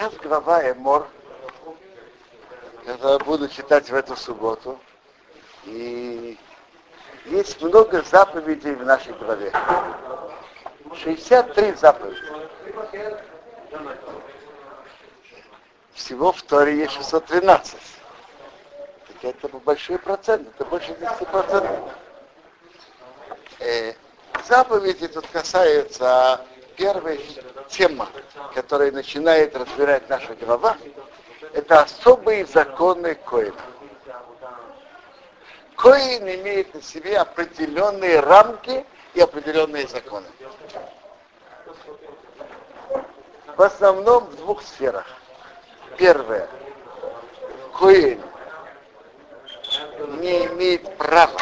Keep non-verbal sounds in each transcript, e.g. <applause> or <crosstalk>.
Сейчас глава Эмор, которую буду читать в эту субботу. И есть много заповедей в нашей главе. 63 заповеди. Всего в Торе есть 613. Так это большой процент, это больше 10%. Э, заповеди тут касаются первой темы, которая начинает разбирать наша глава, это особые законы Коина. Коин имеет на себе определенные рамки и определенные законы. В основном в двух сферах. Первое. Коин не имеет права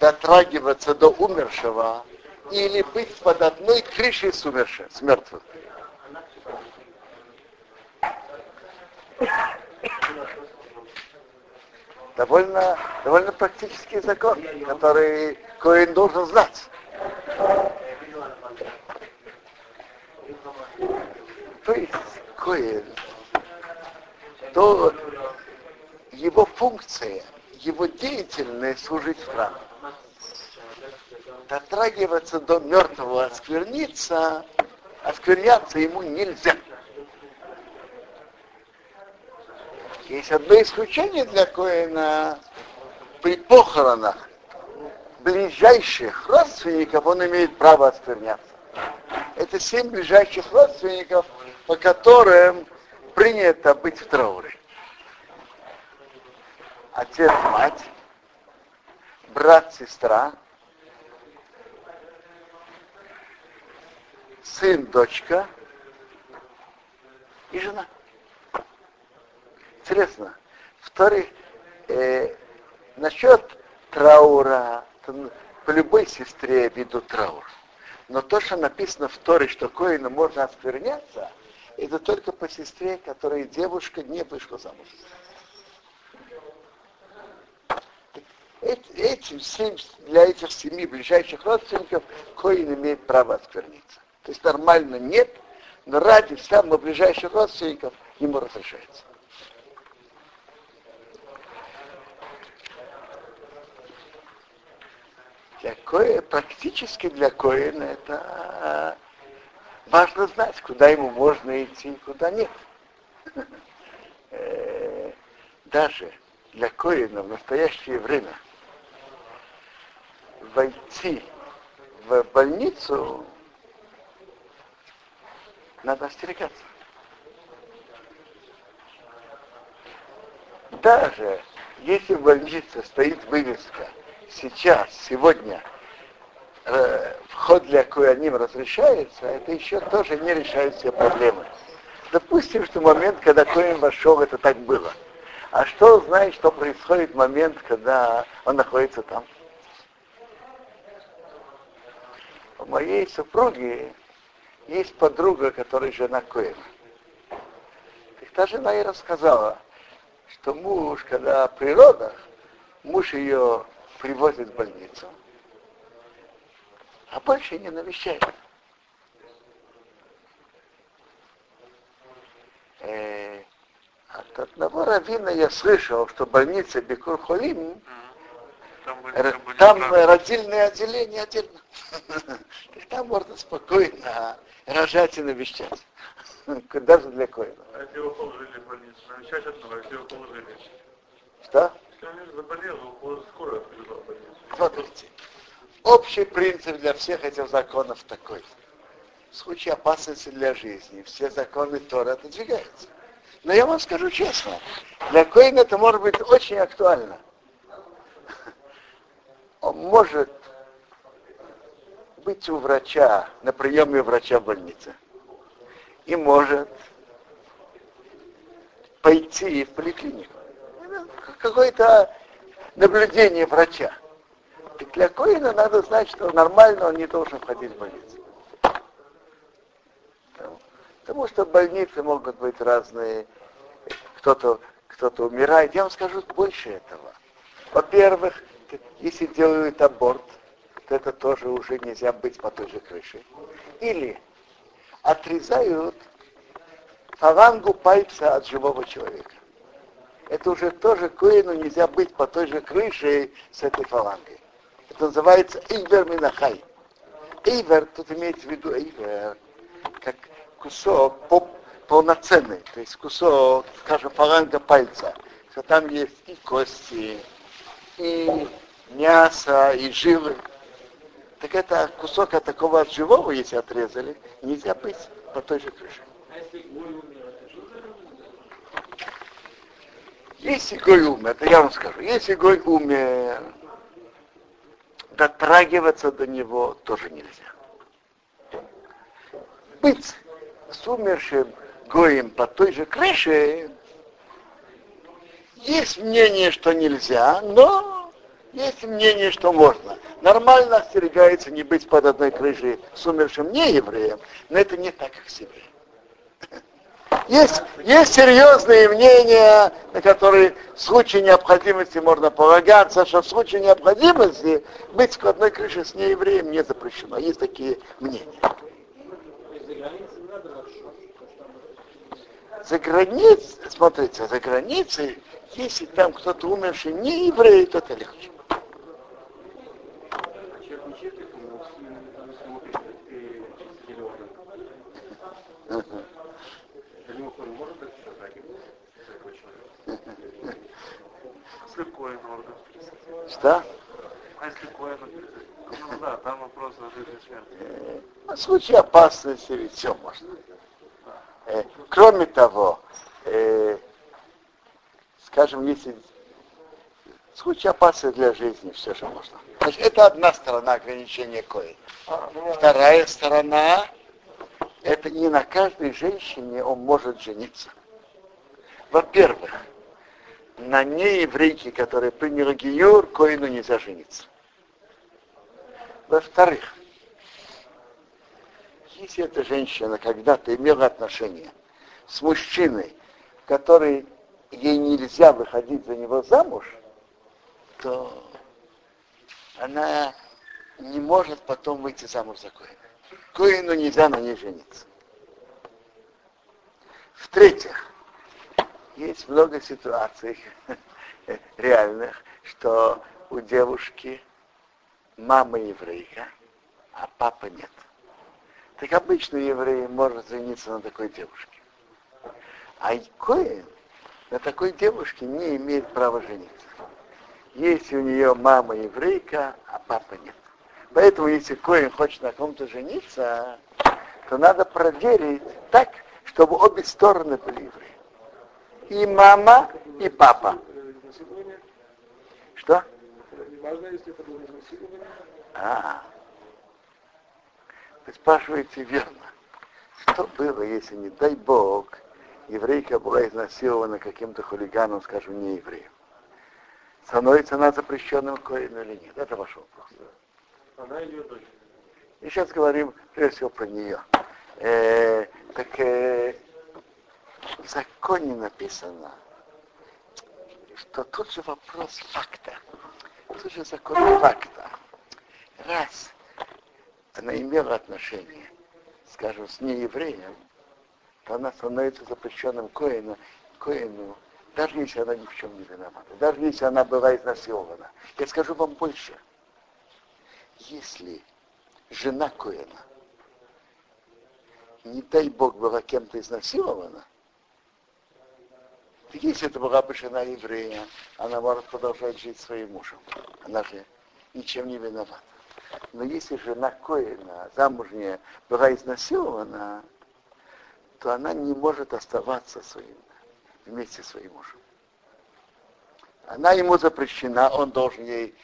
дотрагиваться до умершего или быть под одной крышей с умершим, с мертвым. довольно, довольно практический закон, который Коин должен знать. То есть Коин, то его функция, его деятельность служить в храме. Дотрагиваться до мертвого, оскверниться, оскверняться ему нельзя. Есть одно исключение для Коина при похоронах ближайших родственников он имеет право оскверняться. Это семь ближайших родственников, по которым принято быть в трауре. Отец, мать, брат, сестра, сын, дочка и жена. Интересно. Вторых, э, насчет траура, по любой сестре ведут траур. Но то, что написано в Торе, что коину можно оскверняться, это только по сестре, которой девушка не вышла замуж. Этим семь, для этих семи ближайших родственников коин имеет право оскверниться. То есть нормально нет, но ради самых ближайших родственников ему разрешается. Для кое, практически для Коина это важно знать, куда ему можно идти, куда нет. <laughs> Э, даже для Коина в настоящее время войти в больницу надо остерегаться. Даже если в больнице стоит вывеска – сейчас, сегодня, э, вход для Куаним разрешается, это еще тоже не решает все проблемы. Допустим, что момент, когда Коин вошел, это так было. А что знает, что происходит в момент, когда он находится там? У моей супруги есть подруга, которая жена Коина. Так та жена ей рассказала, что муж, когда при родах, муж ее привозят в больницу, а больше не навещают. Э, от одного раввина я слышал, что больница Бекур Холим, там, там родильное отделение отдельно. <laughs> Там можно спокойно рожать и навещать. <laughs> Даже для коина. А если его положили в больницу, навещать одного, а если его положили? Что? Смотрите, общий принцип для всех этих законов такой. В случае опасности для жизни все законы Тора отодвигаются. Но я вам скажу честно, для Коина это может быть очень актуально. Он может быть у врача, на приеме врача в больнице. И может пойти в поликлинику какое-то наблюдение врача. И для Коина надо знать, что нормально он не должен ходить в больницу. Потому что больницы могут быть разные, кто-то кто умирает. Я вам скажу больше этого. Во-первых, если делают аборт, то это тоже уже нельзя быть по той же крыше. Или отрезают фалангу пальца от живого человека. Это уже тоже Коину нельзя быть по той же крыше с этой фалангой. Это называется Ивер Минахай. Ивер, тут имеется в виду Ивер, как кусок по, полноценный, то есть кусок, скажем, фаланга пальца, что там есть и кости, и мясо, и жилы. Так это кусок от такого от живого, если отрезали, нельзя быть по той же крыше. Если Гой умер, это я вам скажу, если Гой умер, дотрагиваться до него тоже нельзя. Быть с умершим Гоем по той же крыше, есть мнение, что нельзя, но есть мнение, что можно. Нормально остерегается не быть под одной крышей с умершим неевреем, но это не так, как себе. Есть, есть серьезные мнения, на которые в случае необходимости можно полагаться, что в случае необходимости быть в одной крыше с неевреем не запрещено. Есть такие мнения. За границей, смотрите, за границей, если там кто-то умерший не еврей, то это легче. Слепой орган. Что? А если коин, ну да, там вопрос о жизни и смерти. В случае опасности ведь все можно. Э, кроме того, э, скажем, если в случае опасности для жизни все же можно. Значит, это одна сторона ограничения коина. Вторая сторона это не на каждой женщине он может жениться. Во-первых, на нееврейке, которая приняла Гиюр, Коину нельзя жениться. Во-вторых, если эта женщина когда-то имела отношения с мужчиной, который ей нельзя выходить за него замуж, то она не может потом выйти замуж за Коина. Коину нельзя на ней жениться. В-третьих, есть много ситуаций <laughs> реальных, что у девушки мама еврейка, а папа нет. Так обычно еврей может жениться на такой девушке. А Коин на такой девушке не имеет права жениться. Если у нее мама еврейка, а папа нет. Поэтому, если Коин хочет на ком-то жениться, то надо проверить так, чтобы обе стороны были евреи. И мама, и папа. Что? Важно, если это было изнасилование. А, вы спрашиваете верно. Что было, если, не дай Бог, еврейка была изнасилована каким-то хулиганом, скажем, не евреем? Становится она запрещенным коином или нет? Это ваш вопрос. Она или ее дочь? И сейчас говорим прежде всего про нее. Э, так э, в законе написано, что тут же вопрос факта. Тут же закон факта. Раз она имела отношение, скажем, с неевреем, то она становится запрещенным коину, коину, даже если она ни в чем не виновата, даже если она была изнасилована. Я скажу вам больше. Если жена Коина, не дай Бог, была кем-то изнасилована, так если это была бы жена еврея, она может продолжать жить своим мужем. Она же ничем не виновата. Но если жена Коина, замужняя, была изнасилована, то она не может оставаться своим, вместе с своим мужем. Она ему запрещена, он должен ей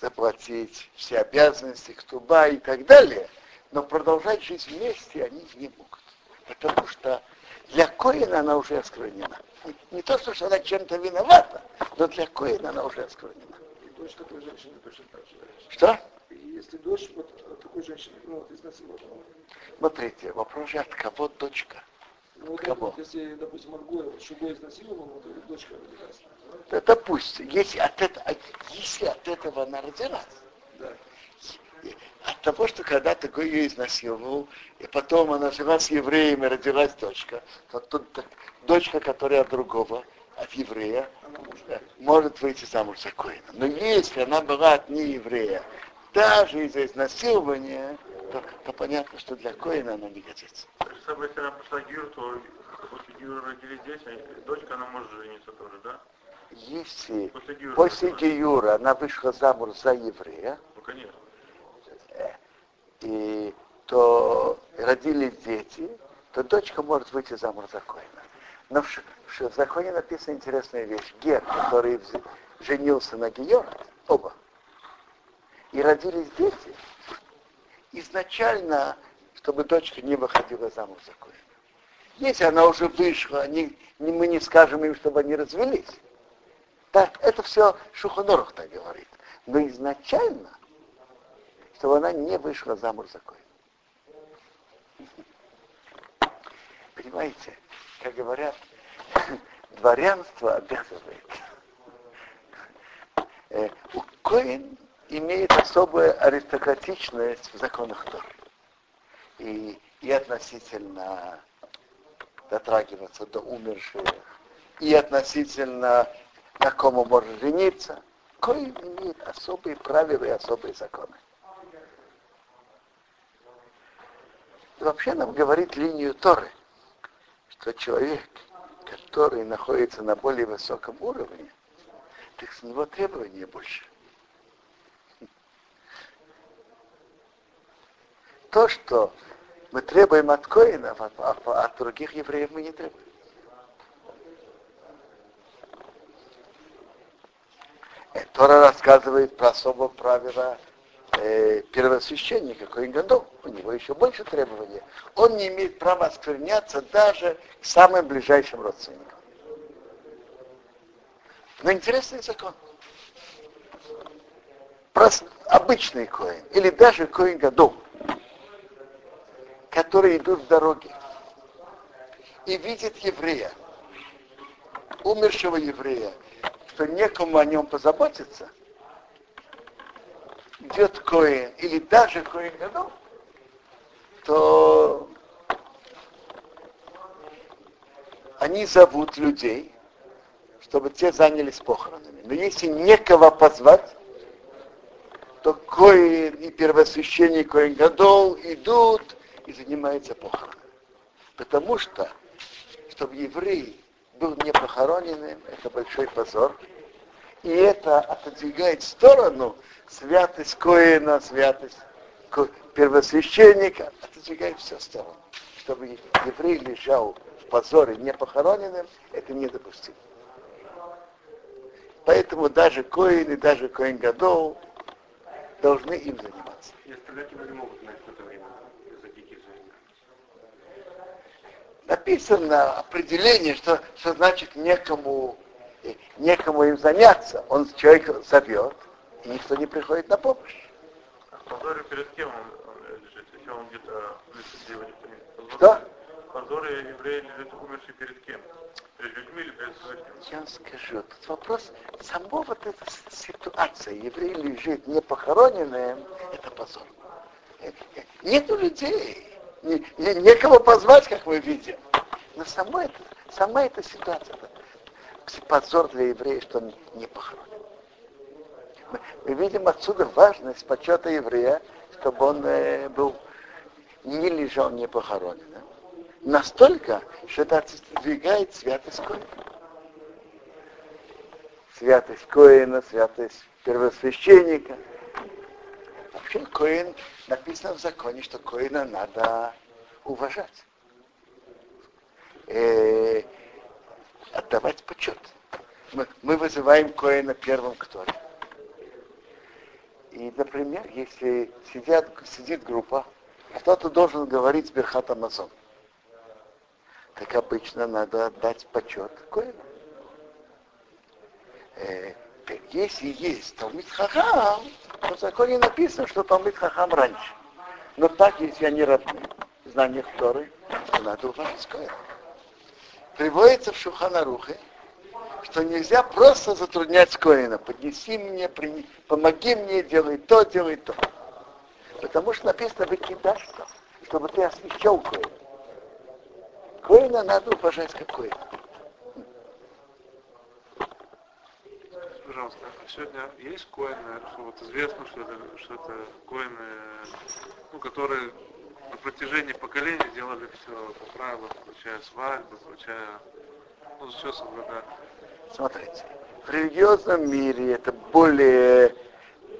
заплатить все обязанности, ктуба и так далее, но продолжать жить вместе они не могут. Потому что для Коина она уже осквернена. Не, то, что она чем-то виновата, но для Коина она уже осквернена. И дочь такой женщины точно так же. Что? И если дочь вот от такой женщины, ну вот изнасилована, Смотрите, вопрос же от кого дочка? Ну вот Кого? если, допустим, от Гоя, Шугой изнасилован, вот и дочка родилась. Это пусть. Если от, этого, если от этого она родилась, Да. от того, что когда такой ее изнасиловал, и потом она жила с евреем и родилась дочка, то тут дочка, которая от другого, от еврея, может выйти замуж за Коина. Но если она была от нееврея, даже из-за изнасилования, то, то понятно, что для Коина она не годится. Если она пошла Гюр, то после Гюра родились дети, дочка, она может жениться тоже, да? Если После Гюра, после Гиюра она вышла замуж за еврея, ну, конечно. и то родились дети, то дочка может выйти замуж за Коина. Но в, в, законе написана интересная вещь. Гер, который женился на Гиор, оба, и родились дети, изначально, чтобы дочка не выходила замуж за Коина. Если она уже вышла, они, мы не скажем им, чтобы они развелись. Так, это все Шухонорах так говорит. Но изначально, чтобы она не вышла замуж за Коина. Понимаете, как говорят, дворянство обязывает. Э, У Коин имеет особую аристократичность в законах Торы. И, и относительно дотрагиваться до умерших, и относительно на кому может жениться. Коин имеет особые правила и особые законы. И вообще нам говорит линию Торы, что человек, который находится на более высоком уровне, так с него требования больше. То, что мы требуем от коинов, от, от- от других евреев мы не требуем. Э, Тора рассказывает про особое правило э, первосвященника, Коин Гадол. У него еще больше требований. Он не имеет права оскверняться даже к самым ближайшим родственникам. Но интересный закон. Прос- обычный коин, или даже коин Гадол, которые идут в дороге и видят еврея, умершего еврея, что некому о нем позаботиться, идет Коин, или даже Коин Гадол, то они зовут людей, чтобы те занялись похоронами. Но если некого позвать, то Коин и первосвященник Коин Гадол идут и занимаются похоронами. Потому что, чтобы еврей был не похороненным, это большой позор. И это отодвигает в сторону святость Коина, святость первосвященника, отодвигает все в сторону. Чтобы еврей лежал в позоре не похороненным, это недопустимо. Поэтому даже Коин и даже Коин Гадол должны им заниматься. И оставлять его не могут на какое-то время написано определение, что, что значит некому, э, некому им заняться. Он человек зовет, и никто не приходит на помощь. А в позоре перед кем он, лежит? Если он где-то где его никто не... Что? В позоре еврей лежит умерший перед кем? Перед людьми или перед Всевышним? Я вам скажу, тут вопрос, само вот эта ситуация, еврей лежит не похороненным, это позор. Э, э, Нету людей, не- не- некого позвать, как мы видим. Но сама эта, сама эта ситуация, это позор для еврея, что он не похоронен. Мы, мы видим отсюда важность почета еврея, чтобы он э, был не лежал не похороненным. Настолько, что это отодвигает святость Коина. Святость Коина, святость первосвященника. Вообще Коин, написано в законе, что Коина надо уважать. Э, отдавать почет. Мы, мы вызываем Коина первым к Торе. И, например, если сидят, сидит группа, кто-то должен говорить Берхат Амазон. Так обычно надо отдать почет Коину. Так если есть Талмит Хахам, то в законе написано, что Талмит Хахам раньше. Но так, если они равны в знаниях Торы, то надо уважать Коина. Приводится в Шуханарухе, что нельзя просто затруднять Коина. Поднеси мне, при- помоги мне, делай то, делай то. Потому что написано выкидашь, чтобы ты освещал Коина. Коина надо уважать как Коина. Пожалуйста, а сегодня есть коины, что вот известно, что это, что это коины, ну, которые на протяжении поколений делали все по правилам, включая свадьбы, включая, ну, все соблюдали. Смотрите, в религиозном мире это более,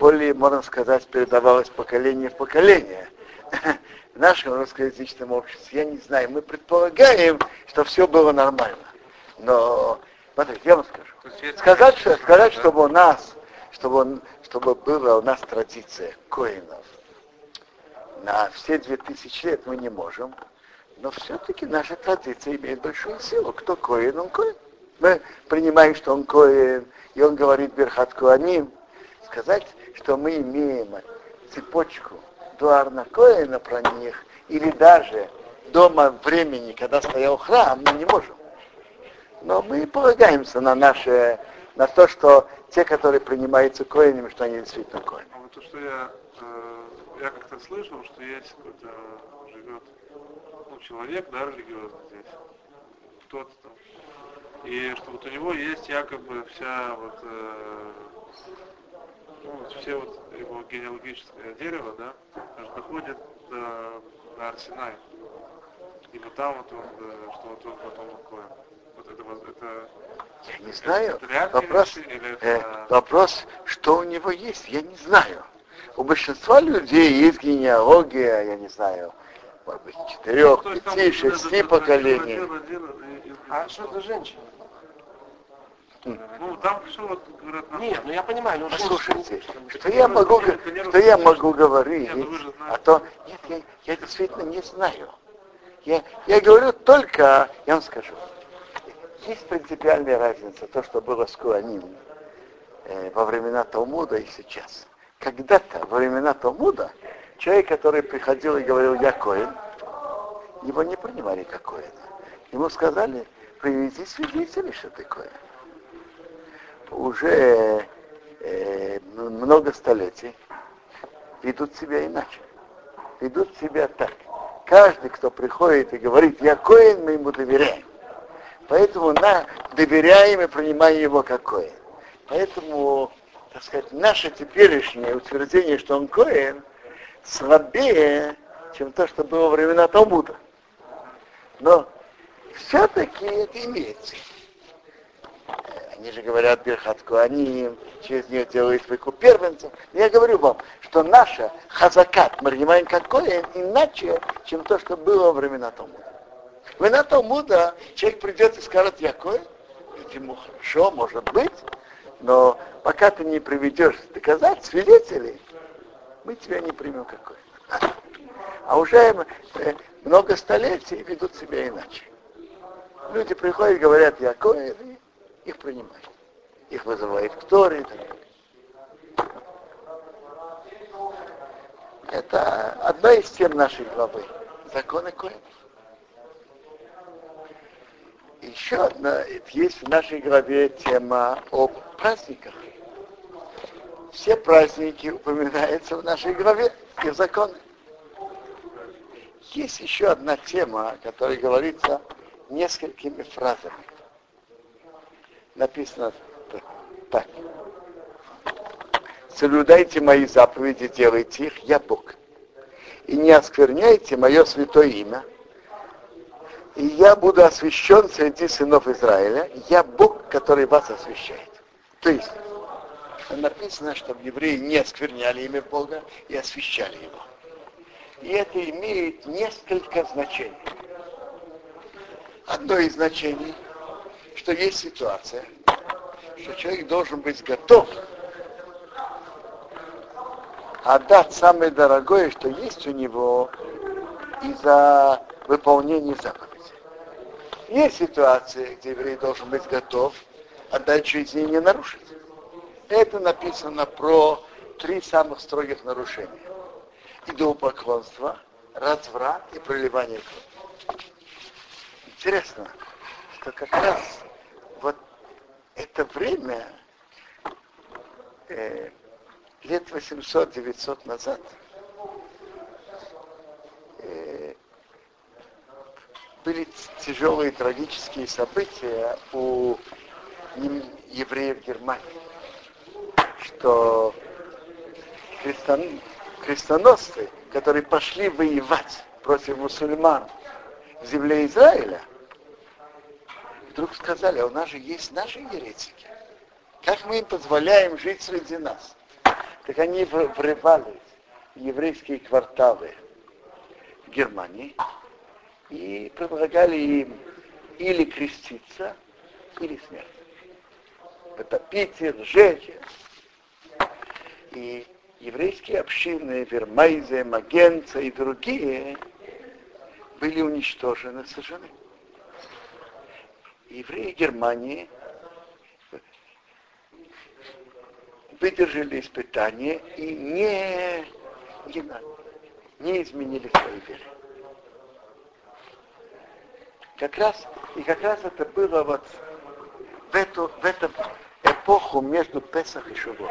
более, можно сказать, передавалось поколение в поколение. <laughs> В нашем русскоязычном обществе, я не знаю, мы предполагаем, что все было нормально. Но, смотрите, я вам скажу. Сказать, что, сказать, чтобы у нас, чтобы, он, чтобы была у нас традиция коинов на все две тысячи лет мы не можем, но все-таки наша традиция имеет большую силу. Кто коин, он коин. Мы принимаем, что он коин, и он говорит Берхат Куаним. Сказать, что мы имеем цепочку Дуарна Коина про них, или даже дома времени, когда стоял храм, мы не можем. Но мы полагаемся на наше, на то, что те, которые принимаются коинами, что они действительно коины. А вот то, что я, э, я как-то слышал, что есть какой-то живет ну, человек, да, религиозный здесь, кто-то там, и что вот у него есть якобы вся вот, э, ну, вот все вот его генеалогическое дерево, да, аж доходит до, до Арсенай. И вот там вот он, э, что вот он потом такое. Вот это, вот это Я не знаю. это Вопрос, или э, это... вопрос, что у него есть, я не знаю. У большинства людей есть генеалогия, я не знаю, может быть, четырех, там пяти, шести это поколений. А что за женщина? Ну, там все вот, говорят, на- Нет, ну я понимаю, но Послушайте, женщина- что я могу, что я могу говорить, Нет, ну а то, нет, я, я действительно не знаю. Я, я говорю только, я вам скажу, есть принципиальная разница, то, что было с Куаним э, во времена Талмуда и сейчас. Когда-то, во времена Талмуда, человек, который приходил и говорил, я Коин, его не принимали как Коина. Ему сказали, привези свидетелей, что ты Коин уже э, много столетий ведут себя иначе. Ведут себя так. Каждый, кто приходит и говорит, я коин, мы ему доверяем. Поэтому на, доверяем и принимаем его как коин. Поэтому, так сказать, наше теперешнее утверждение, что он коин, слабее, чем то, что было во времена Талмуда. Но все-таки это имеется. Они же говорят Бирхатку, они через нее делают выкуп первенцев. Я говорю вам, что наша хазакат мы понимаем какое иначе, чем то, что было во времена Талмуда. Во времена Талмуда человек придет и скажет, я кое, ему хорошо, может быть, но пока ты не приведешь доказать свидетелей, мы тебя не примем какой. А уже э, много столетий ведут себя иначе. Люди приходят и говорят, я кое, их принимают. Их вызывает к Торе и. Это одна из тем нашей главы. Законы Коэн. Еще одна, есть в нашей главе тема о праздниках. Все праздники упоминаются в нашей главе и в законе. Есть еще одна тема, о которой говорится несколькими фразами написано так. Соблюдайте мои заповеди, делайте их, я Бог. И не оскверняйте мое святое имя. И я буду освящен среди сынов Израиля. Я Бог, который вас освящает. То есть, написано, чтобы евреи не оскверняли имя Бога и освящали его. И это имеет несколько значений. Одно из значений – что есть ситуация, что человек должен быть готов отдать самое дорогое, что есть у него из-за выполнения заповеди. Есть ситуации, где еврей должен быть готов отдать жизнь и не нарушить. Это написано про три самых строгих нарушения. Идолопоклонство, разврат и проливание крови. Интересно, что как раз вот это время э, лет 800-900 назад были тяжелые трагические события у евреев Германии, что крестон, крестоносцы, которые пошли воевать против мусульман в земле Израиля, вдруг сказали, а у нас же есть наши еретики. Как мы им позволяем жить среди нас? Так они врывались в еврейские кварталы Германии и предлагали им или креститься, или смерть. Потопить их, сжечь И еврейские общины, Вермайзе, Магенца и другие были уничтожены, сожжены. Евреи Германии выдержали испытание и не, не, не изменили свои веры. Как раз, и как раз это было вот в эту, в эту эпоху между Песах и Шувот.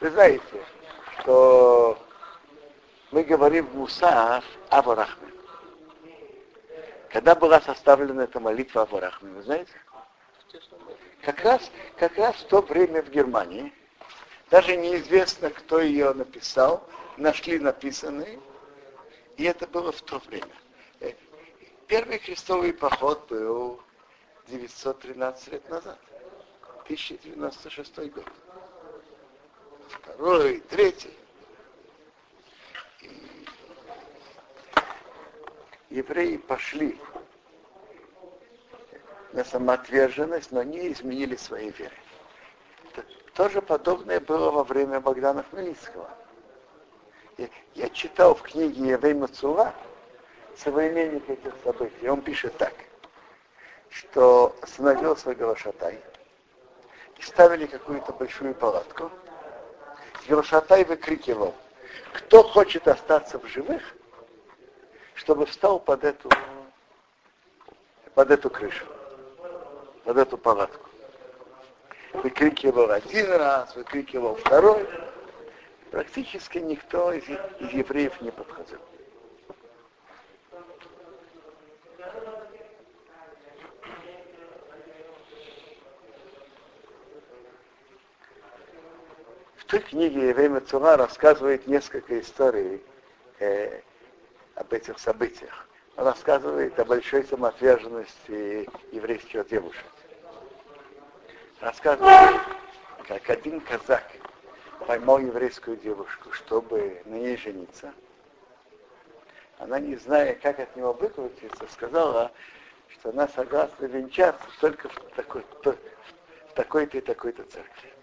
Вы знаете, что мы говорим в Мусaf Аварахме. Когда была составлена эта молитва Аварахме, вы знаете? Как раз, как раз в то время в Германии, даже неизвестно, кто ее написал, нашли написанные, и это было в то время. Первый крестовый поход был 913 лет назад, 1096 год. Второй, третий. Евреи пошли на самоотверженность, но не изменили своей веры. Тоже подобное было во время Богдана Хмельницкого. Я, я читал в книге Евей Мацула, современник этих событий, он пишет так, что остановился Галашатай, и ставили какую-то большую палатку, Галашатай выкрикивал, кто хочет остаться в живых, чтобы встал под эту, под эту крышу под эту палатку. Выкрикивал один раз, выкрикивал второй. Практически никто из, из евреев не подходил. Той книге Еврей Цума рассказывает несколько историй э, об этих событиях. Он рассказывает о большой самоотверженности еврейских девушек рассказывает, как один казак поймал еврейскую девушку, чтобы на ней жениться. Она, не зная, как от него выкрутиться, сказала, что она согласна венчаться только в такой, то, в такой-то и такой-то церкви.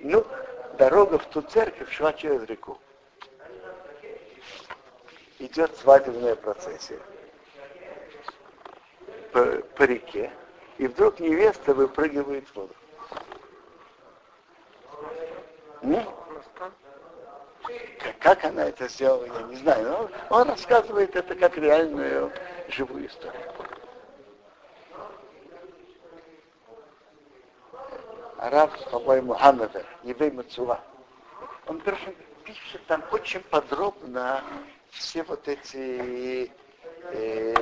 Ну, дорога в ту церковь шла через реку. Идет свадебная процессия по, по реке, и вдруг невеста выпрыгивает в воду. Ну, как, как она это сделала, я не знаю. Но он рассказывает это как реальную живую историю. Араб, по-моему, Хаммевер, еврей Мацула. Он пишет там очень подробно все вот эти э,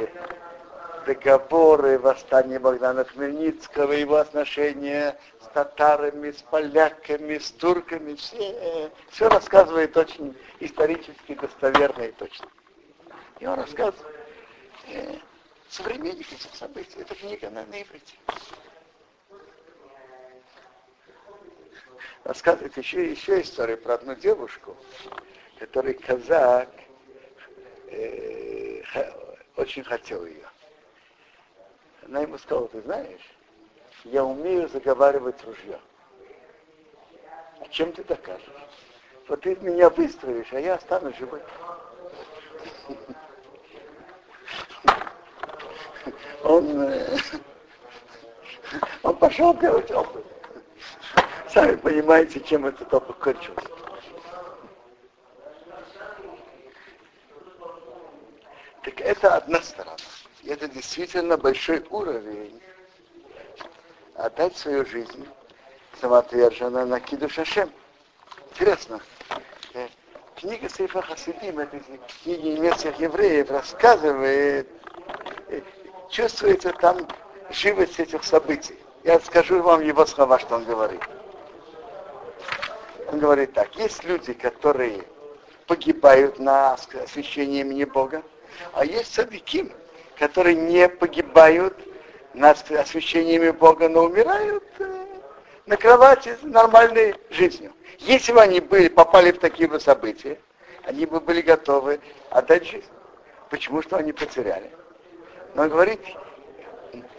договоры восстания Богдана Хмельницкого, его отношения с татарами, с поляками, с турками, все, все рассказывает очень исторически достоверно и точно. И он рассказывает э, современник этих событий. Эта книга на, на иврите. Рассказывает еще, еще историю про одну девушку, который казак э, очень хотел ее. Она ему сказала, ты знаешь, я умею заговаривать ружье. А чем ты докажешь? Вот ты меня выстроишь, а я останусь живой. <laughs> Он, э, <laughs> он пошел делать опыт. Сами понимаете, чем этот опыт кончился. Так это одна сторона. Это действительно большой уровень отдать свою жизнь самоотверженно на Киду Шашем. Интересно. Э, книга Сейфа Хасидим, это книги немецких евреев, рассказывает, э, чувствуется там живость этих событий. Я скажу вам его слова, что он говорит. Он говорит так, есть люди, которые погибают на освящении имени Бога, а есть садиким, которые не погибают на освящении имени Бога, но умирают э, на кровати нормальной жизнью. Если бы они были, попали в такие бы события, они бы были готовы отдать жизнь. Почему что они потеряли? Но говорит,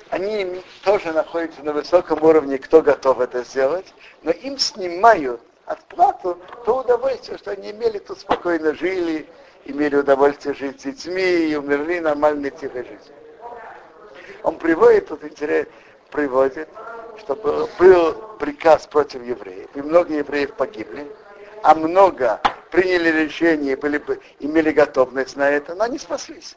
они тоже находятся на высоком уровне, кто готов это сделать, но им снимают отплату то удовольствие, что они имели, тут спокойно жили, имели удовольствие жить с детьми и умерли нормальной тихой жизнью. Он приводит, тут интересно, приводит, чтобы был приказ против евреев, и много евреев погибли, а много приняли решение, были, бы имели готовность на это, но они спаслись.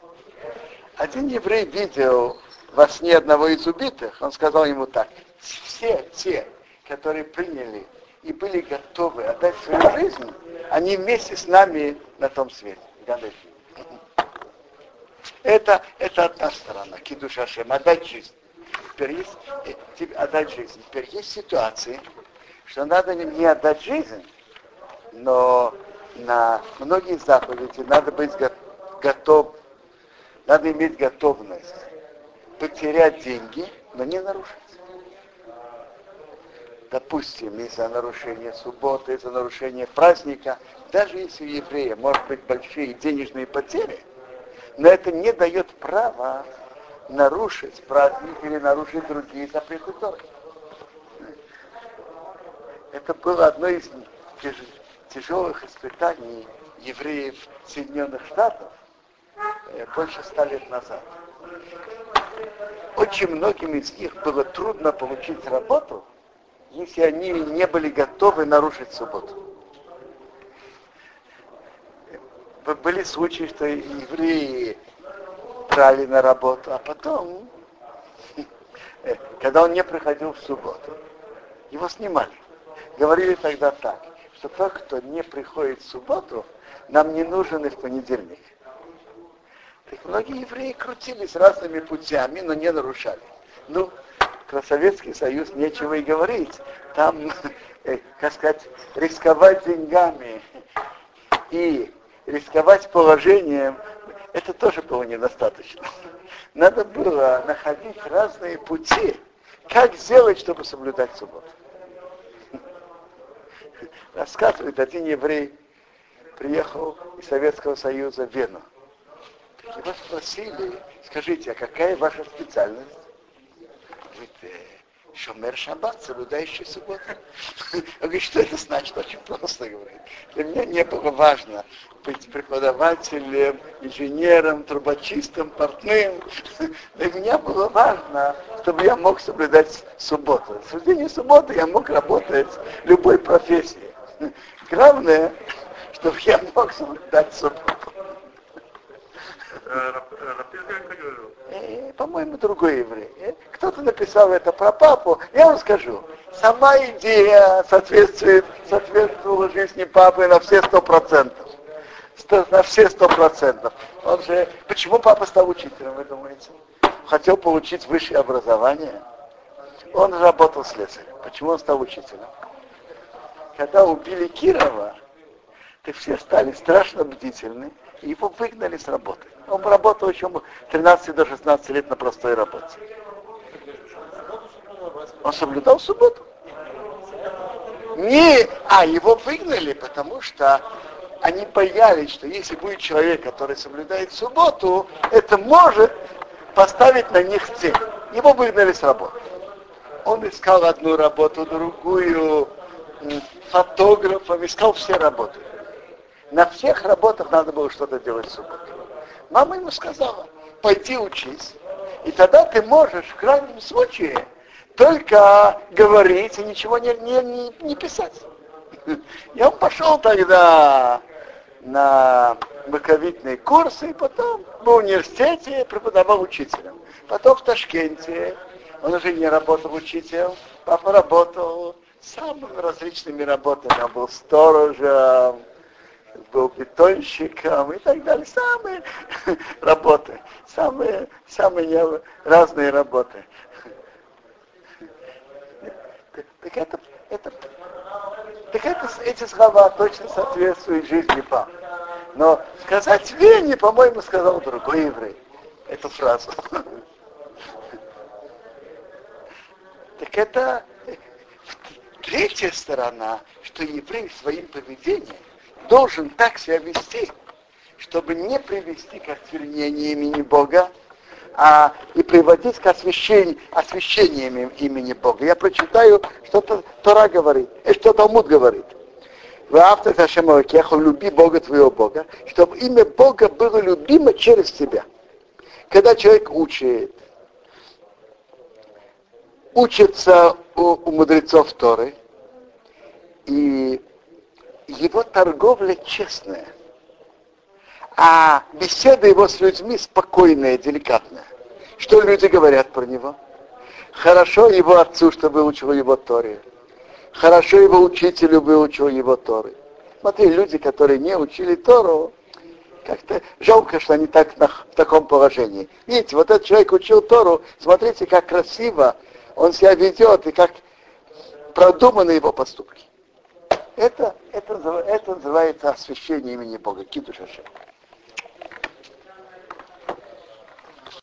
Один еврей видел во сне одного из убитых, он сказал ему так, все те, которые приняли и были готовы отдать свою жизнь, они вместе с нами на том свете. Это, это одна сторона, кидуша Шем, отдать жизнь. Теперь есть, э, отдать жизнь. Теперь есть ситуации, что надо не отдать жизнь, но на многие заповеди надо быть готов, надо иметь готовность потерять деньги, но не нарушить. Допустим, из-за нарушения субботы, из-за нарушения праздника, даже если у еврея может быть большие денежные потери, но это не дает права нарушить праздник или нарушить другие запреты Торы. Это было одно из тяжелых испытаний евреев Соединенных Штатов э, больше ста лет назад. Очень многим из них было трудно получить работу, если они не были готовы нарушить субботу. Были случаи, что евреи брали на работу, а потом, <laughs> когда он не приходил в субботу, его снимали. Говорили тогда так, что тот, кто не приходит в субботу, нам не нужен и в понедельник. Так многие евреи крутились разными путями, но не нарушали. Ну, про Советский Союз нечего и говорить. Там, <laughs> э, как сказать, рисковать деньгами и рисковать положением, это тоже было недостаточно. <laughs> Надо было находить разные пути, как сделать, чтобы соблюдать субботу. <laughs> Рассказывает один еврей, приехал из Советского Союза в Вену. Его спросили, скажите, а какая ваша специальность? Говорит, «Э, Шомер Шаббат, соблюдающий субботу. <laughs> Он говорит, что это значит? Очень просто говорит. Для меня не было важно быть преподавателем, инженером, трубочистом, портным. <laughs> Для меня было важно, чтобы я мог соблюдать субботу. В соблюдении субботы я мог работать любой профессии. Главное, <laughs> чтобы я мог соблюдать субботу. Э, по-моему, другой еврей. Э, кто-то написал это про папу. Я вам скажу. Сама идея соответствует, соответствовала жизни папы на все сто процентов. На все сто процентов. Он же, почему папа стал учителем, вы думаете? Хотел получить высшее образование. Он работал слесарем. Почему он стал учителем? Когда убили Кирова, то все стали страшно бдительны, его выгнали с работы. Он работал еще 13 до 16 лет на простой работе. Он соблюдал субботу. Не, а его выгнали, потому что они боялись, что если будет человек, который соблюдает субботу, это может поставить на них цель. Его выгнали с работы. Он искал одну работу, другую, фотографом, искал все работы. На всех работах надо было что-то делать в субботу. Мама ему сказала, пойди учись, и тогда ты можешь в крайнем случае только говорить и ничего не, не, не, не писать. <laughs> И он пошел тогда на боковитные курсы, и потом в университете преподавал учителем. Потом в Ташкенте он уже не работал учителем, папа работал самыми различными работами. Он был сторожем, был бетонщиком и так далее. Самые <laughs> работы, самые, самые разные работы. Так это, это, так это, эти слова точно соответствуют жизни папы. Но сказать Вене, по-моему, сказал другой еврей эту фразу. <laughs> Так это третья сторона, что еврей своим поведением должен так себя вести, чтобы не привести к осквернению имени Бога, а и приводить к освящению, освящением имени Бога. Я прочитаю, что -то Тора говорит, и что Талмуд говорит. В автор Хашемовакеху люби Бога твоего Бога, чтобы имя Бога было любимо через тебя. Когда человек учит, учится у, у мудрецов Торы, и его торговля честная – а беседа его с людьми спокойная, деликатная. Что люди говорят про него? Хорошо его отцу, что выучил его Торе. Хорошо его учителю выучил его Торы. Смотри, люди, которые не учили Тору, как-то жалко, что они так на, в таком положении. Видите, вот этот человек учил Тору, смотрите, как красиво он себя ведет и как продуманы его поступки. Это, это, это называется освящение имени Бога, Кидуш Ашем.